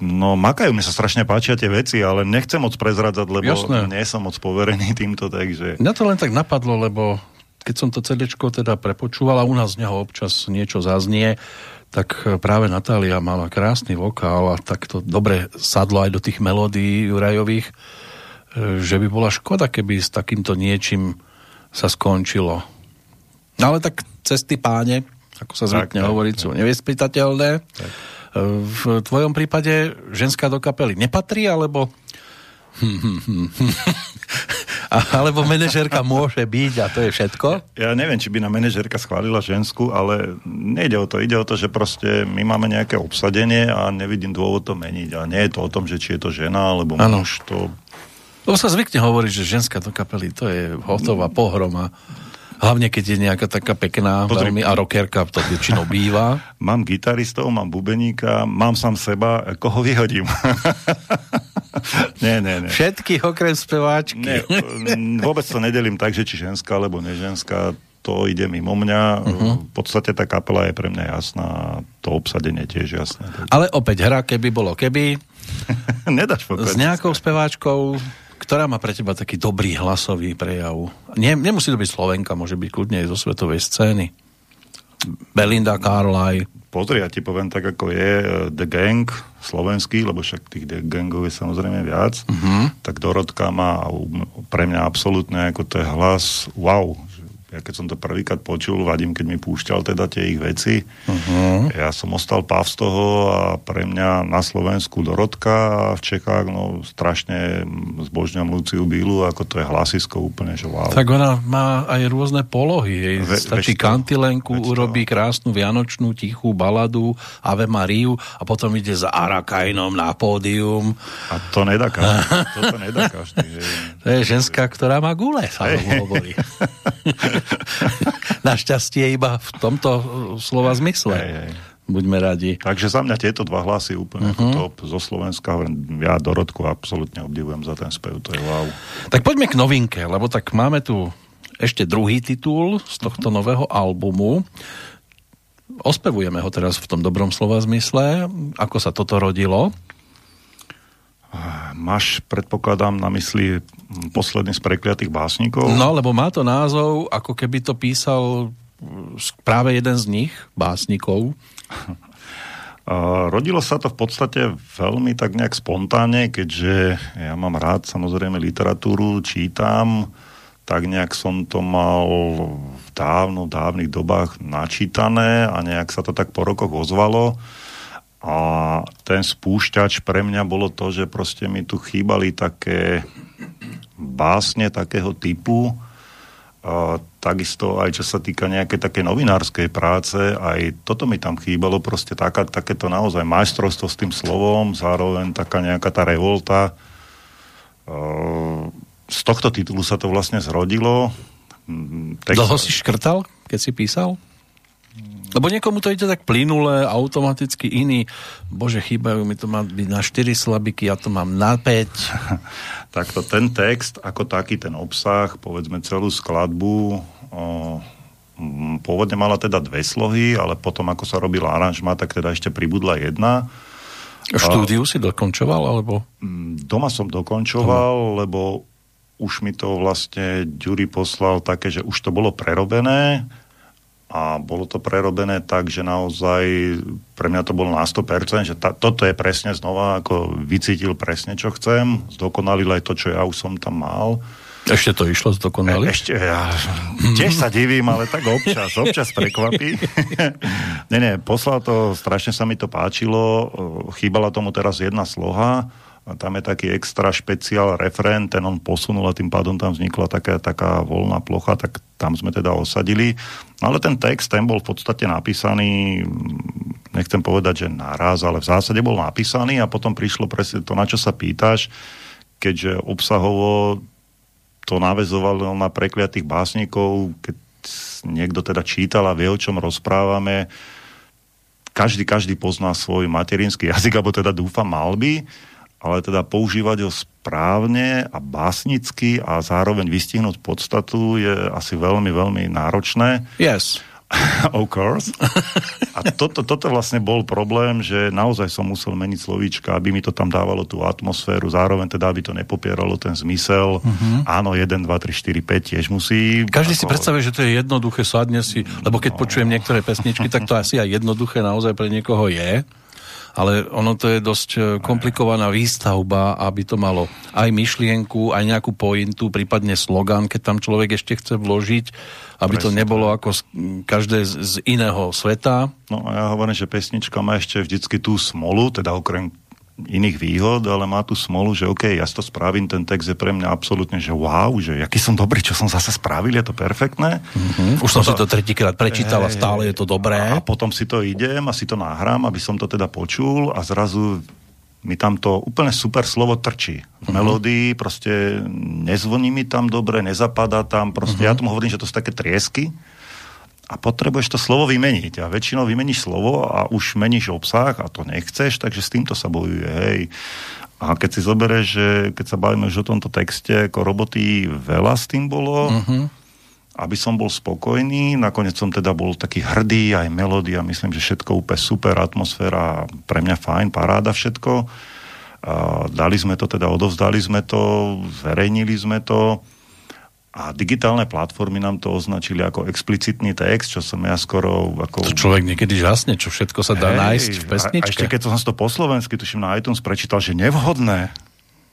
no makajú, mi sa strašne páčia tie veci, ale nechcem moc prezradzať, lebo Jasné. nie som moc poverený <laughs> týmto, takže... Mňa to len tak napadlo, lebo keď som to CD teda prepočúval a u nás z neho občas niečo zaznie, tak práve Natália mala krásny vokál a tak to dobre sadlo aj do tých melódií Jurajových, e, že by bola škoda, keby s takýmto niečím sa skončilo. No ale tak cesty páne, ako sa zvykne hovoriť, sú nevyspytateľné. Tak v tvojom prípade ženská do kapely nepatrí, alebo <laughs> alebo manažerka môže byť a to je všetko? Ja neviem, či by na manažerka schválila žensku, ale nejde o to. Ide o to, že proste my máme nejaké obsadenie a nevidím dôvod to meniť. A nie je to o tom, že či je to žena alebo ano. muž. To... Lebo sa zvykne hovoriť, že ženská do kapely to je hotová pohroma. Hlavne, keď je nejaká taká pekná Pozri, veľmi a rockerka, to väčšinou býva. <laughs> Mám gitaristov, mám bubeníka, mám sám seba, koho vyhodím? <laughs> nie, nie, nie. Všetkých okrem speváčky. Nie, <laughs> vôbec to nedelím tak, že či ženská alebo neženská, to ide mimo mňa. Uh-huh. V podstate tá kapela je pre mňa jasná, to obsadenie tiež jasné. Ale opäť hra, keby bolo keby. Nedáš S nejakou speváčkou ktorá má pre teba taký dobrý hlasový prejav? Nie, nemusí to byť Slovenka, môže byť kľudne aj zo svetovej scény. Belinda Carlyle. Pozri, ja ti poviem tak, ako je eh, The Gang slovenský, lebo však tých The Gangov je samozrejme viac, uh-huh. tak Dorotka má pre mňa absolútne ako to je hlas wow, ja keď som to prvýkrát počul, vadím, keď mi púšťal teda tie ich veci. Uh-huh. Ja som ostal páv z toho a pre mňa na Slovensku Dorotka a v Čechách no strašne zbožňujem Luciu Bílu, ako to je hlasisko úplne, že wow. Tak ona má aj rôzne polohy. Jej Ve, stačí kantilenku, urobí krásnu vianočnú tichú baladu Ave Mariu a potom ide za Arakajnom na pódium. A to nedá každý. <laughs> to nedá každý. To je ženská, ktorá má gule, sa hey. hovorí. <laughs> <laughs> Našťastie iba v tomto uh, slova zmysle. Hej, hej. Buďme radi. Takže za mňa tieto dva hlasy úplne uh-huh. top zo Slovenska. Ja Dorotku absolútne obdivujem za ten spev, to je wow. Tak poďme k novinke, lebo tak máme tu ešte druhý titul z tohto uh-huh. nového albumu. Ospevujeme ho teraz v tom dobrom slova zmysle. Ako sa toto rodilo? Máš, predpokladám, na mysli posledný z prekliatých básnikov? No, lebo má to názov, ako keby to písal práve jeden z nich, básnikov. <laughs> Rodilo sa to v podstate veľmi tak nejak spontánne, keďže ja mám rád samozrejme literatúru, čítam, tak nejak som to mal v dávno, dávnych dobách načítané a nejak sa to tak po rokoch ozvalo. A ten spúšťač pre mňa bolo to, že proste mi tu chýbali také básne takého typu, a takisto aj čo sa týka nejaké také novinárskej práce, aj toto mi tam chýbalo, proste taká, takéto naozaj majstrovstvo s tým slovom, zároveň taká nejaká tá revolta. Z tohto titulu sa to vlastne zrodilo. Text... Dlho si škrtal, keď si písal? Lebo niekomu to ide tak plynule, automaticky iný. Bože, chýbajú mi to má byť na 4 slabiky, ja to mám na 5. <laughs> Takto ten text, ako taký ten obsah, povedzme celú skladbu, o, pôvodne mala teda dve slohy, ale potom ako sa robil aranžma, tak teda ešte pribudla jedna. Štúdiu si dokončoval, alebo? Mm, doma som dokončoval, Doma. lebo už mi to vlastne Ďuri poslal také, že už to bolo prerobené a bolo to prerobené tak, že naozaj pre mňa to bolo na 100%, že ta, toto je presne znova, ako vycítil presne, čo chcem, zdokonalil aj to, čo ja už som tam mal. Ešte to išlo zdokonali? E, ešte, ja tiež sa divím, ale tak občas, občas prekvapí. <laughs> nie, nie, poslal to, strašne sa mi to páčilo, chýbala tomu teraz jedna sloha, tam je taký extra špeciál refrén, ten on posunul a tým pádom tam vznikla taká, taká voľná plocha, tak tam sme teda osadili. Ale ten text, ten bol v podstate napísaný, nechcem povedať, že naraz, ale v zásade bol napísaný a potom prišlo presne to, na čo sa pýtaš, keďže obsahovo to navezovalo na prekliatých básnikov, keď niekto teda čítal a vie, o čom rozprávame, každý, každý pozná svoj materinský jazyk, alebo teda dúfam, mal by ale teda používať ho správne a básnicky a zároveň vystihnúť podstatu je asi veľmi, veľmi náročné. Yes. <laughs> of course. A toto, toto vlastne bol problém, že naozaj som musel meniť slovíčka, aby mi to tam dávalo tú atmosféru, zároveň teda, aby to nepopieralo ten zmysel. Uh-huh. Áno, 1, 2, 3, 4, 5 tiež musí. Každý ako... si predstavuje, že to je jednoduché, sadne si, lebo keď no. počujem niektoré pesničky, tak to asi aj jednoduché naozaj pre niekoho je ale ono to je dosť e, komplikovaná výstavba, aby to malo aj myšlienku, aj nejakú pointu, prípadne slogan, keď tam človek ešte chce vložiť, aby Presne. to nebolo ako z, každé z, z iného sveta. No a ja hovorím, že pesnička má ešte vždycky tú smolu, teda okrem iných výhod, ale má tu smolu, že OK, ja to spravím, ten text je pre mňa absolútne, že wow, že aký som dobrý, čo som zase spravil, je to perfektné. Mm-hmm. Už som si to tretíkrát prečítal a stále je to dobré. A potom si to idem a si to nahrám, aby som to teda počul a zrazu mi tam to úplne super slovo trčí. V uh-huh. melódii proste nezvoní mi tam dobre, nezapadá tam, proste uh-huh. ja tomu hovorím, že to sú také triesky, a potrebuješ to slovo vymeniť. A väčšinou vymeníš slovo a už meníš obsah a to nechceš, takže s týmto sa bojuje. Hej. A keď si zoberieš, že keď sa bavíme už o tomto texte, ako roboty veľa s tým bolo, uh-huh. aby som bol spokojný, nakoniec som teda bol taký hrdý, aj melódia, myslím, že všetko úplne super, atmosféra, pre mňa fajn, paráda všetko. A dali sme to, teda odovzdali sme to, zverejnili sme to a digitálne platformy nám to označili ako explicitný text, čo som ja skoro... Ako... To človek niekedy žasne, čo všetko sa dá hey, nájsť v pesničke. A, a ešte keď som to po slovensky, tuším na iTunes, prečítal, že nevhodné.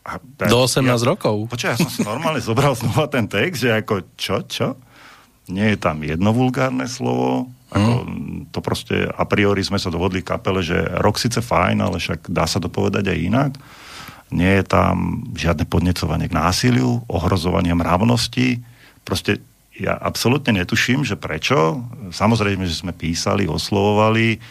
A, Do 18 ja, rokov. Počkaj, ja som si normálne zobral znova ten text, že ako čo, čo? Nie je tam jedno vulgárne slovo, ako, hmm. to proste a priori sme sa dohodli kapele, že rok síce fajn, ale však dá sa to povedať aj inak nie je tam žiadne podnecovanie k násiliu, ohrozovanie mravnosti. Proste ja absolútne netuším, že prečo. Samozrejme, že sme písali, oslovovali,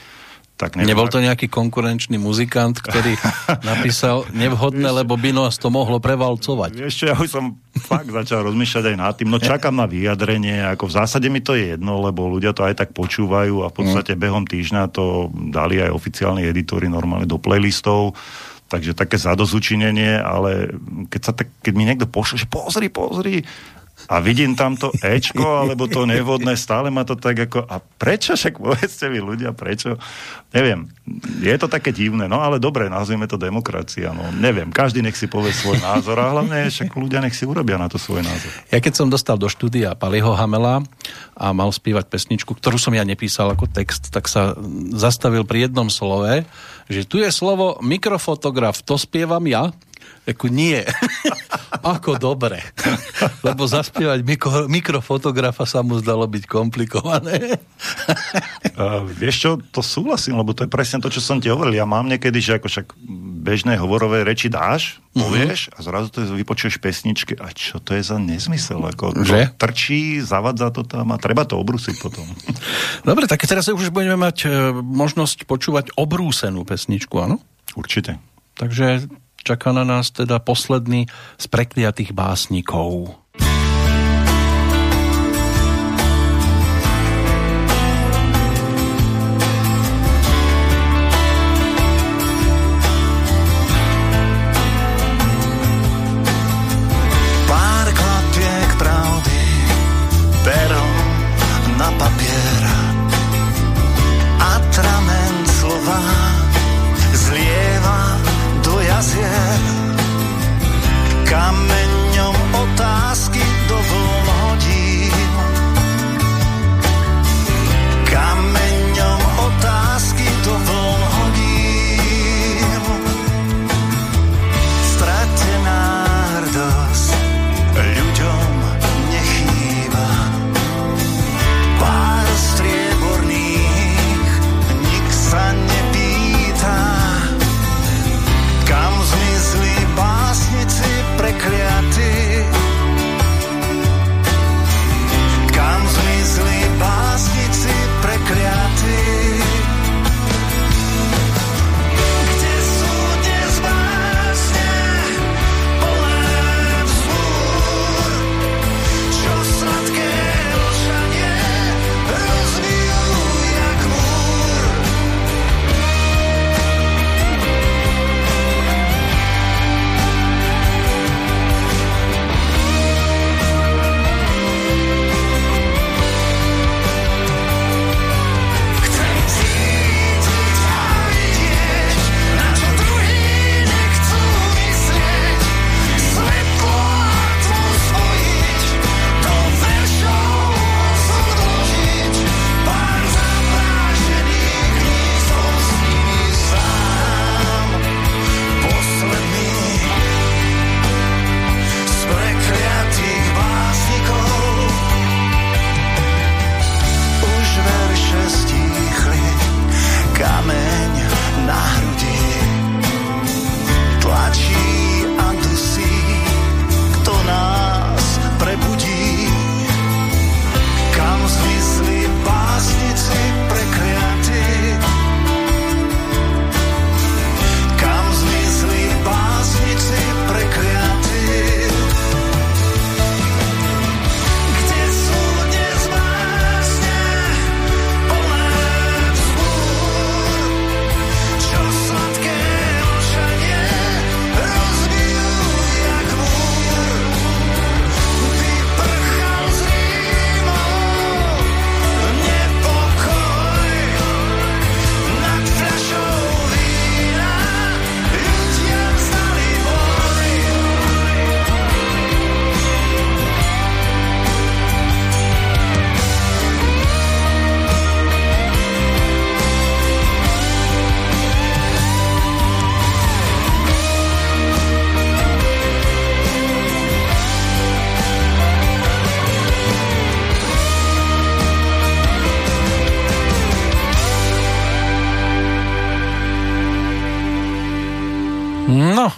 tak neviem, Nebol to nejaký konkurenčný muzikant, ktorý <laughs> napísal nevhodné, lebo by nás to mohlo prevalcovať. Ešte ja už som fakt začal rozmýšľať aj nad tým. No čakám na vyjadrenie, ako v zásade mi to je jedno, lebo ľudia to aj tak počúvajú a v podstate behom týždňa to dali aj oficiálni editory normálne do playlistov Takže také zadozučinenie, ale keď, sa tak, keď mi niekto pošle, že pozri, pozri, a vidím tam to Ečko, alebo to nevhodné, stále ma to tak ako, a prečo, však povedzte mi ľudia, prečo? Neviem, je to také divné, no ale dobre, nazvime to demokracia, no neviem, každý nech si povie svoj názor a hlavne však ľudia nech si urobia na to svoj názor. Ja keď som dostal do štúdia Paliho Hamela a mal spívať pesničku, ktorú som ja nepísal ako text, tak sa zastavil pri jednom slove, že tu je slovo mikrofotograf, to spievam ja. Ako nie. <laughs> Ako dobre. Lebo zaspievať mikro, mikrofotografa sa mu zdalo byť komplikované. uh, vieš čo, to súhlasím, lebo to je presne to, čo som ti hovoril. Ja mám niekedy, že ako však bežné hovorové reči dáš, mhm. povieš mm-hmm. a zrazu to vypočuješ pesničky a čo to je za nezmysel? Ako že? trčí, zavadza to tam a treba to obrúsiť potom. Dobre, tak teraz už budeme mať e, možnosť počúvať obrúsenú pesničku, áno? Určite. Takže čaká na nás teda posledný z prekliatých básnikov.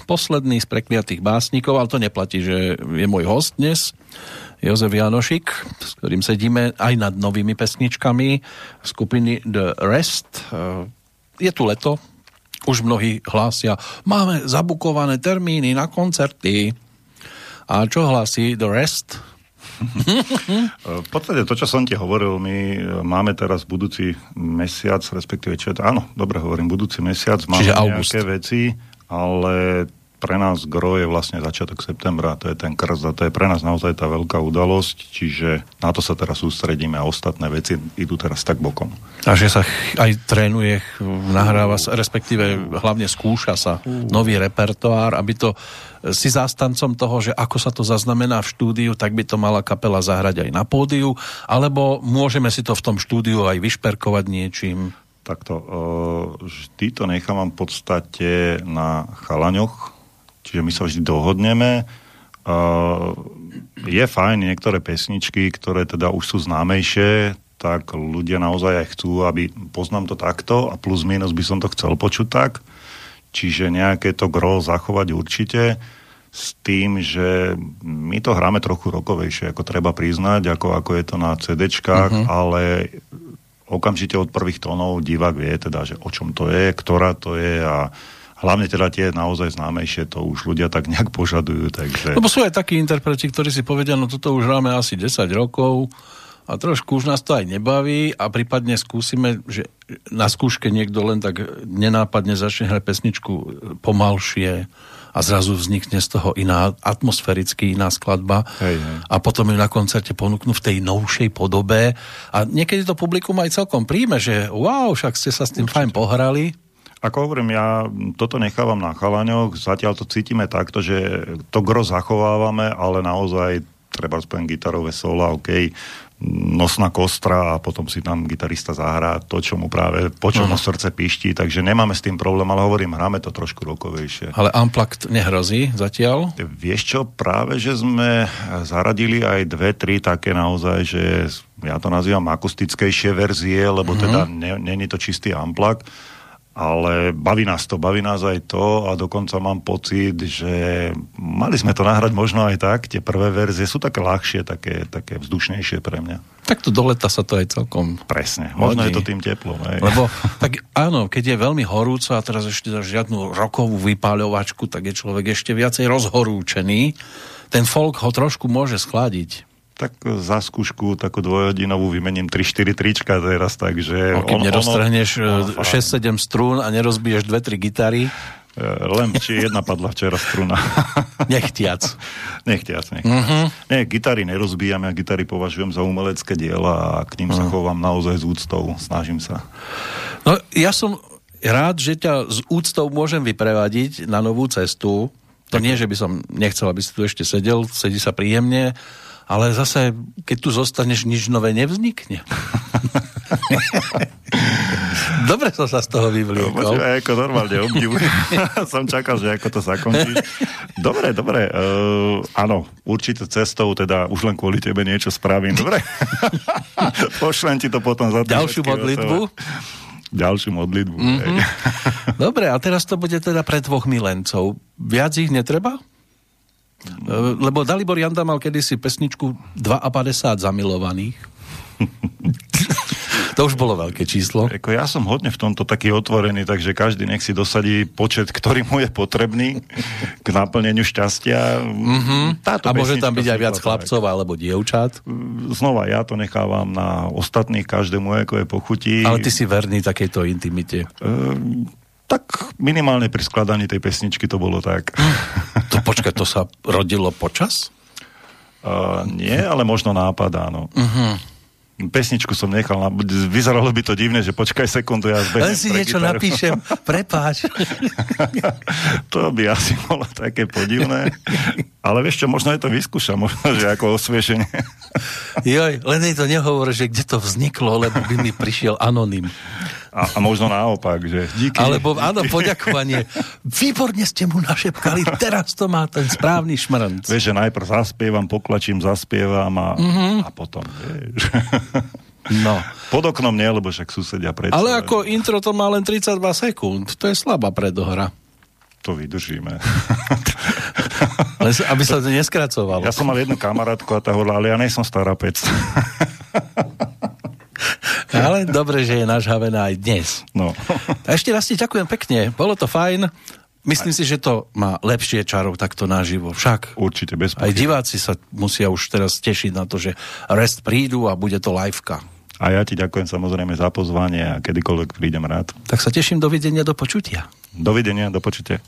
Posledný z prekliatých básnikov, ale to neplatí, že je môj host dnes, Jozef Janošik, s ktorým sedíme aj nad novými pesničkami skupiny The Rest. E, je tu leto, už mnohí hlásia, máme zabukované termíny na koncerty. A čo hlási The Rest? <laughs> v podstate to, čo som ti hovoril, my máme teraz budúci mesiac, respektíve čo je to, áno, dobre hovorím, budúci mesiac máme Čiže nejaké veci, ale pre nás gro je vlastne začiatok septembra, to je ten krst a to je pre nás naozaj tá veľká udalosť, čiže na to sa teraz sústredíme a ostatné veci idú teraz tak bokom. A že sa aj trénuje, nahráva sa, respektíve hlavne skúša sa nový repertoár, aby to si zástancom toho, že ako sa to zaznamená v štúdiu, tak by to mala kapela zahrať aj na pódiu, alebo môžeme si to v tom štúdiu aj vyšperkovať niečím? Takto, e, vždy to nechávam v podstate na chalaňoch, čiže my sa vždy dohodneme. Je fajn niektoré pesničky, ktoré teda už sú známejšie, tak ľudia naozaj aj chcú, aby poznám to takto a plus minus by som to chcel počuť tak. Čiže nejaké to gro zachovať určite s tým, že my to hráme trochu rokovejšie, ako treba priznať, ako, ako je to na CDčkách, uh-huh. ale okamžite od prvých tónov divák vie teda, že o čom to je, ktorá to je a hlavne teda tie naozaj známejšie, to už ľudia tak nejak požadujú. Takže... Lebo sú aj takí interpreti, ktorí si povedia, no toto už hráme asi 10 rokov a trošku už nás to aj nebaví a prípadne skúsime, že na skúške niekto len tak nenápadne začne hrať pesničku pomalšie a zrazu vznikne z toho iná, atmosféricky iná skladba hej, hej. a potom ju na koncerte ponúknú v tej novšej podobe a niekedy to publikum aj celkom príjme, že wow, však ste sa s tým Určite. fajn pohrali. Ako hovorím, ja toto nechávam na chalaňoch, zatiaľ to cítime takto, že to gro zachovávame, ale naozaj treba spojem gitarové sola, OK, nosná kostra a potom si tam gitarista zahrá to, čo mu práve po čom uh-huh. srdce píšti, takže nemáme s tým problém, ale hovorím, hráme to trošku rokovejšie. Ale Unplugged nehrozí zatiaľ? Vieš čo, práve, že sme zaradili aj dve, tri také naozaj, že ja to nazývam akustickejšie verzie, lebo uh-huh. teda není to čistý Unplugged ale baví nás to, baví nás aj to a dokonca mám pocit, že mali sme to nahrať možno aj tak, tie prvé verzie sú také ľahšie, také, také vzdušnejšie pre mňa. Tak to do leta sa to aj celkom... Presne, možno hodí. je to tým teplom. Aj. Lebo <laughs> tak áno, keď je veľmi horúco a teraz ešte žiadnu rokovú vypáľovačku, tak je človek ešte viacej rozhorúčený. Ten folk ho trošku môže schladiť tak za skúšku takú dvojhodinovú vymením 3-4 trička teraz, takže... No, keď neroztrhneš 6-7 strún a nerozbiješ 2-3 gitary... E, len či jedna padla včera struna. <laughs> Nechtiac. nechtiac, nechtiac. Uh-huh. Nie, gitary nerozbijam, ja gitary považujem za umelecké diela a k ním uh-huh. sa mhm. chovám naozaj s úctou, snažím sa. No, ja som rád, že ťa s úctou môžem vyprevadiť na novú cestu. To nie, že by som nechcel, aby si tu ešte sedel, sedí sa príjemne, ale zase, keď tu zostaneš, nič nové nevznikne. <laughs> Dobre som sa z toho vyvliekol. No, ako normálne obdivujem. <laughs> som čakal, že ako to zakončíš. Dobre, dobre. Uh, áno, určite cestou, teda už len kvôli tebe niečo spravím. Dobre? <laughs> Pošlem ti to potom za Ďalšiu modlitbu? Ďalšiu modlitbu. Mm-hmm. Dobre, a teraz to bude teda pre dvoch milencov. Viac ich netreba? Lebo Dalibor Janda mal kedysi pesničku 52 zamilovaných. <laughs> to už bolo veľké číslo. Eko ja som hodne v tomto taký otvorený, takže každý nech si dosadí počet, ktorý mu je potrebný k naplneniu šťastia. Mm-hmm. Táto A môže tam byť aj viac chlapcov tak. alebo dievčat? Znova, ja to nechávam na ostatných, každému ako je pochutí. Ale ty si verný takejto intimite. Ehm, tak minimálne pri skladaní tej pesničky to bolo tak. To počkaj, to sa rodilo počas? Uh, nie, ale možno nápad, áno. Uh-huh. Pesničku som nechal, na... vyzeralo by to divne, že počkaj sekundu, ja zbehnem Len si niečo gitaru. napíšem, prepáč. <laughs> to by asi bolo také podivné. Ale vieš čo, možno je to vyskúša, možno, že ako osviešenie. Joj, len jej to nehovor, že kde to vzniklo, lebo by mi prišiel anonym. A, a možno naopak, že díky. Alebo áno, poďakovanie. Výborne ste mu našepkali, teraz to má ten správny šmrnc. Vieš, že najprv zaspievam, poklačím, zaspievam a, mm-hmm. a potom, vieš. <laughs> No. Pod oknom nie, lebo však susedia predsa. Ale ako intro to má len 32 sekúnd. To je slabá predohra. To vydržíme. <laughs> Aby sa to neskracovalo. Ja som mal jednu kamarátku a tá hovorila, ale ja nejsem stará pec. <laughs> Ale dobre, že je náš Havena aj dnes. No. <laughs> A ešte raz ti ďakujem pekne, bolo to fajn. Myslím si, že to má lepšie čarov takto naživo. Však Určite, bez aj pochyb. diváci sa musia už teraz tešiť na to, že rest prídu a bude to liveka. A ja ti ďakujem samozrejme za pozvanie a kedykoľvek prídem rád. Tak sa teším, dovidenia, do počutia. Dovidenia, do počutia.